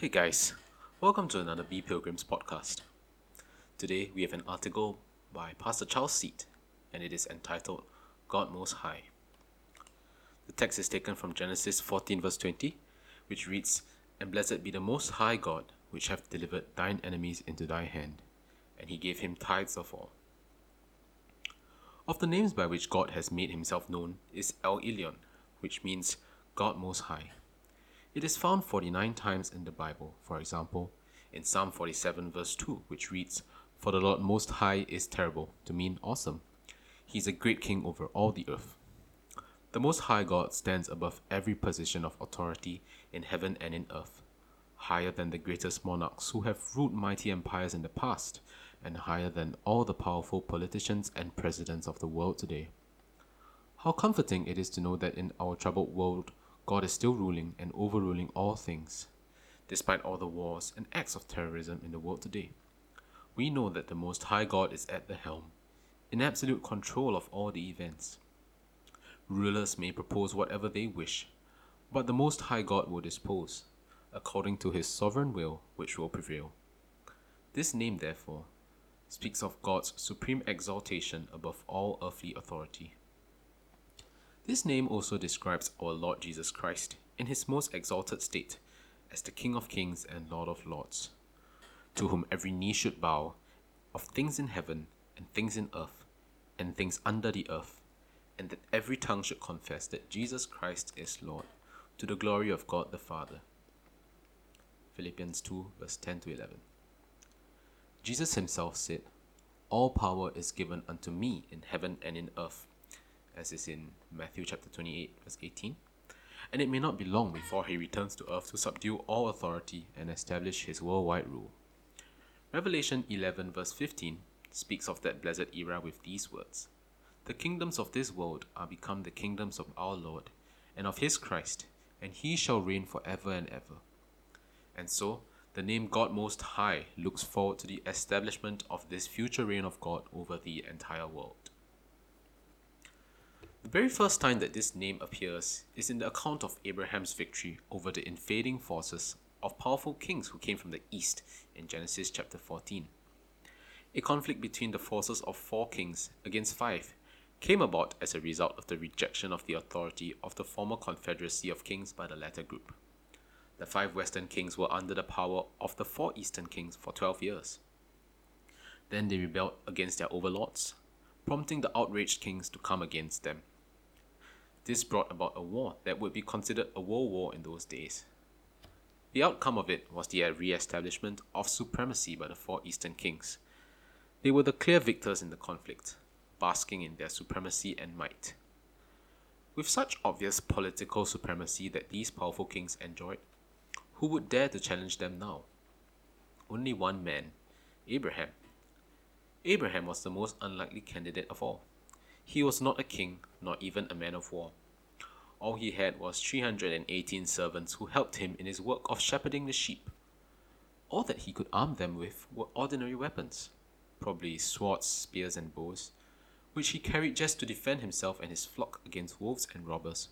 Hey guys, welcome to another Be Pilgrims podcast. Today we have an article by Pastor Charles Seet and it is entitled God Most High. The text is taken from Genesis 14, verse 20, which reads, And blessed be the Most High God, which hath delivered thine enemies into thy hand, and he gave him tithes of all. Of the names by which God has made himself known is El Elyon, which means God Most High. It is found 49 times in the Bible, for example, in Psalm 47, verse 2, which reads, For the Lord Most High is terrible, to mean awesome. He is a great king over all the earth. The Most High God stands above every position of authority in heaven and in earth, higher than the greatest monarchs who have ruled mighty empires in the past, and higher than all the powerful politicians and presidents of the world today. How comforting it is to know that in our troubled world, God is still ruling and overruling all things, despite all the wars and acts of terrorism in the world today. We know that the Most High God is at the helm, in absolute control of all the events. Rulers may propose whatever they wish, but the Most High God will dispose, according to his sovereign will, which will prevail. This name, therefore, speaks of God's supreme exaltation above all earthly authority. This name also describes our Lord Jesus Christ in his most exalted state as the King of kings and Lord of lords, to whom every knee should bow of things in heaven and things in earth and things under the earth and that every tongue should confess that Jesus Christ is Lord, to the glory of God the Father. Philippians 2, verse 10 to 11. Jesus himself said, All power is given unto me in heaven and in earth, as is in Matthew chapter 28, verse 18. And it may not be long before he returns to earth to subdue all authority and establish his worldwide rule. Revelation 11, verse 15 speaks of that blessed era with these words the kingdoms of this world are become the kingdoms of our Lord and of his Christ, and he shall reign for ever and ever. And so, the name God Most High looks forward to the establishment of this future reign of God over the entire world. The very first time that this name appears is in the account of Abraham's victory over the invading forces of powerful kings who came from the east in Genesis chapter 14. A conflict between the forces of four kings against five came about as a result of the rejection of the authority of the former Confederacy of Kings by the latter group. The five Western kings were under the power of the four Eastern kings for 12 years. Then they rebelled against their overlords, prompting the outraged kings to come against them. This brought about a war that would be considered a world war in those days. The outcome of it was the re establishment of supremacy by the four Eastern kings. They were the clear victors in the conflict, basking in their supremacy and might. With such obvious political supremacy that these powerful kings enjoyed, who would dare to challenge them now? Only one man, Abraham. Abraham was the most unlikely candidate of all. He was not a king, nor even a man of war. All he had was 318 servants who helped him in his work of shepherding the sheep. All that he could arm them with were ordinary weapons, probably swords, spears, and bows, which he carried just to defend himself and his flock against wolves and robbers.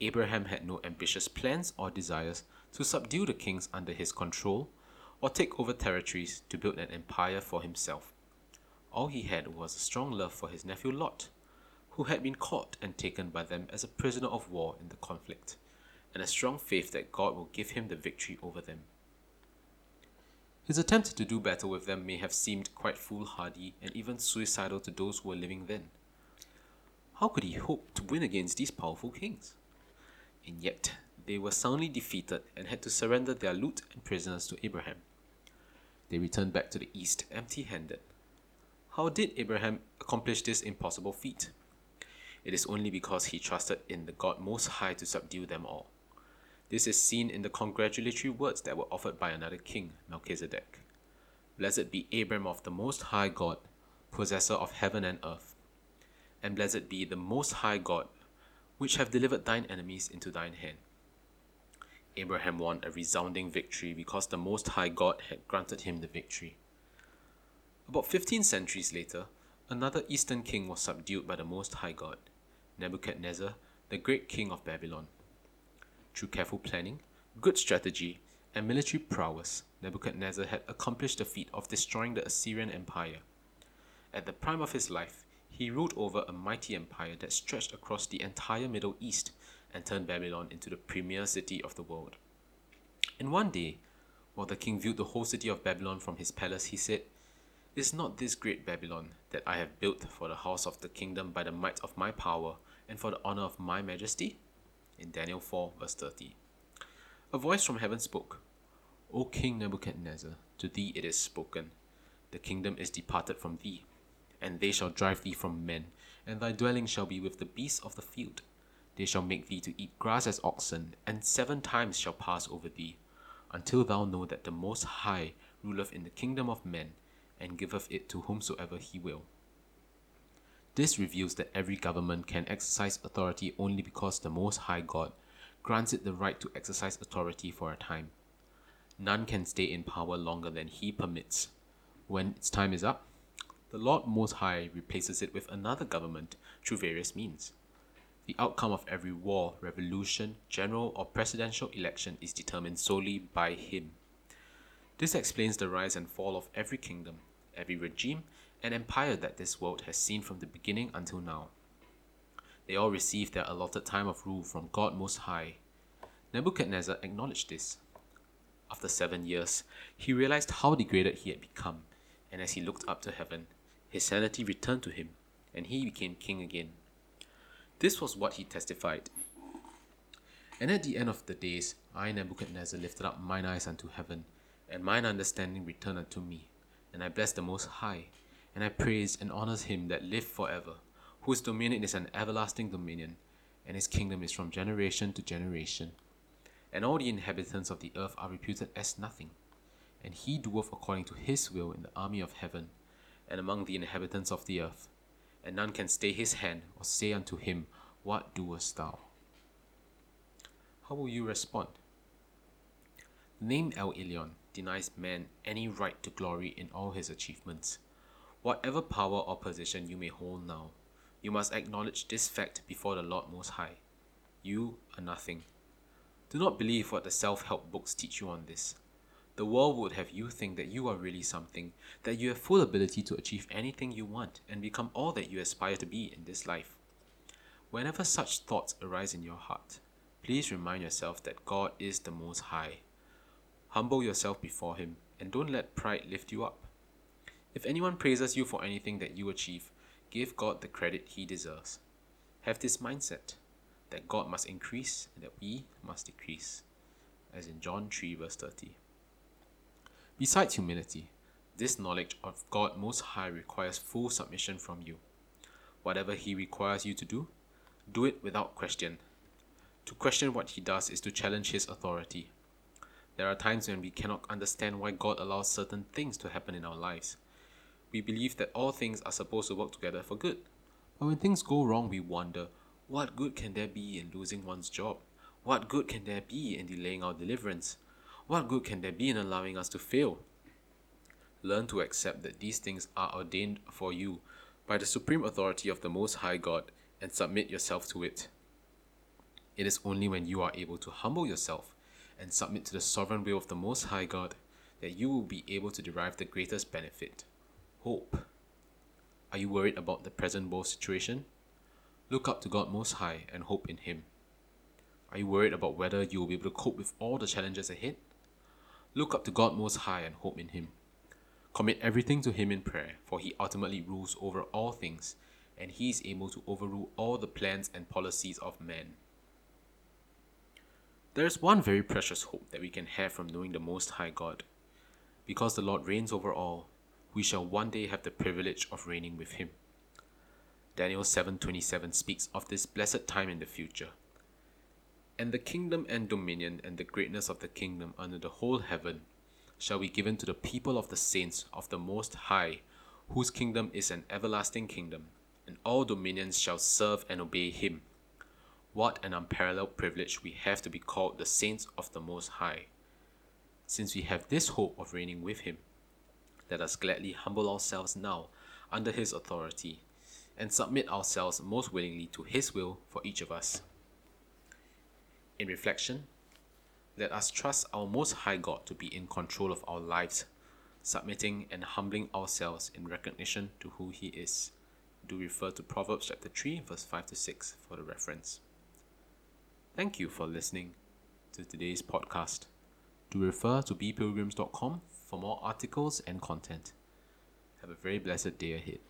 Abraham had no ambitious plans or desires to subdue the kings under his control or take over territories to build an empire for himself. All he had was a strong love for his nephew Lot, who had been caught and taken by them as a prisoner of war in the conflict, and a strong faith that God will give him the victory over them. His attempt to do battle with them may have seemed quite foolhardy and even suicidal to those who were living then. How could he hope to win against these powerful kings? And yet, they were soundly defeated and had to surrender their loot and prisoners to Abraham. They returned back to the east empty handed. How did Abraham accomplish this impossible feat? It is only because he trusted in the God Most High to subdue them all. This is seen in the congratulatory words that were offered by another king, Melchizedek. Blessed be Abram of the Most High God, possessor of heaven and earth. And blessed be the Most High God, which have delivered thine enemies into thine hand. Abraham won a resounding victory because the Most High God had granted him the victory. About 15 centuries later, another eastern king was subdued by the Most High God, Nebuchadnezzar, the great king of Babylon. Through careful planning, good strategy, and military prowess, Nebuchadnezzar had accomplished the feat of destroying the Assyrian Empire. At the prime of his life, he ruled over a mighty empire that stretched across the entire Middle East and turned Babylon into the premier city of the world. In one day, while the king viewed the whole city of Babylon from his palace, he said, Is not this great Babylon that I have built for the house of the kingdom by the might of my power and for the honor of my majesty? In Daniel 4, verse 30. A voice from heaven spoke, O King Nebuchadnezzar, to thee it is spoken, The kingdom is departed from thee, and they shall drive thee from men, and thy dwelling shall be with the beasts of the field. They shall make thee to eat grass as oxen, and seven times shall pass over thee, until thou know that the Most High ruleth in the kingdom of men, and giveth it to whomsoever he will. This reveals that every government can exercise authority only because the Most High God grants it the right to exercise authority for a time. None can stay in power longer than he permits. When its time is up, the Lord Most High replaces it with another government through various means. The outcome of every war, revolution, general, or presidential election is determined solely by him. This explains the rise and fall of every kingdom, every regime, and empire that this world has seen from the beginning until now. They all receive their allotted time of rule from God Most High. Nebuchadnezzar acknowledged this. After seven years, he realized how degraded he had become, and as he looked up to heaven, his sanity returned to him, and he became king again. This was what he testified. And at the end of the days, I, Nebuchadnezzar, lifted up mine eyes unto heaven, and mine understanding returned unto me. And I blessed the Most High, and I praised and honored him that liveth for ever, whose dominion is an everlasting dominion, and his kingdom is from generation to generation. And all the inhabitants of the earth are reputed as nothing. And he doeth according to his will in the army of heaven, and among the inhabitants of the earth and none can stay his hand or say unto him, What doest thou? How will you respond? The name El Elyon denies man any right to glory in all his achievements. Whatever power or position you may hold now, you must acknowledge this fact before the Lord Most High. You are nothing. Do not believe what the self help books teach you on this. The world would have you think that you are really something, that you have full ability to achieve anything you want and become all that you aspire to be in this life. Whenever such thoughts arise in your heart, please remind yourself that God is the Most High. Humble yourself before Him and don't let pride lift you up. If anyone praises you for anything that you achieve, give God the credit He deserves. Have this mindset that God must increase and that we must decrease, as in John 3, verse 30. Besides humility, this knowledge of God Most High requires full submission from you. Whatever He requires you to do, do it without question. To question what He does is to challenge His authority. There are times when we cannot understand why God allows certain things to happen in our lives. We believe that all things are supposed to work together for good. But when things go wrong, we wonder what good can there be in losing one's job? What good can there be in delaying our deliverance? What good can there be in allowing us to fail? Learn to accept that these things are ordained for you by the supreme authority of the Most High God and submit yourself to it. It is only when you are able to humble yourself and submit to the sovereign will of the Most High God that you will be able to derive the greatest benefit hope. Are you worried about the present world situation? Look up to God Most High and hope in Him. Are you worried about whether you will be able to cope with all the challenges ahead? Look up to God Most High and hope in Him. Commit everything to Him in prayer, for He ultimately rules over all things, and He is able to overrule all the plans and policies of men. There is one very precious hope that we can have from knowing the Most High God. Because the Lord reigns over all, we shall one day have the privilege of reigning with Him. Daniel 7:27 speaks of this blessed time in the future and the kingdom and dominion and the greatness of the kingdom under the whole heaven shall be given to the people of the saints of the Most High, whose kingdom is an everlasting kingdom, and all dominions shall serve and obey him. What an unparalleled privilege we have to be called the saints of the Most High. Since we have this hope of reigning with him, let us gladly humble ourselves now under his authority and submit ourselves most willingly to his will for each of us. In reflection, Let us trust our Most High God to be in control of our lives, submitting and humbling ourselves in recognition to who He is. Do refer to Proverbs chapter 3, verse 5 to 6 for the reference. Thank you for listening to today's podcast. Do refer to bepilgrims.com for more articles and content. Have a very blessed day ahead.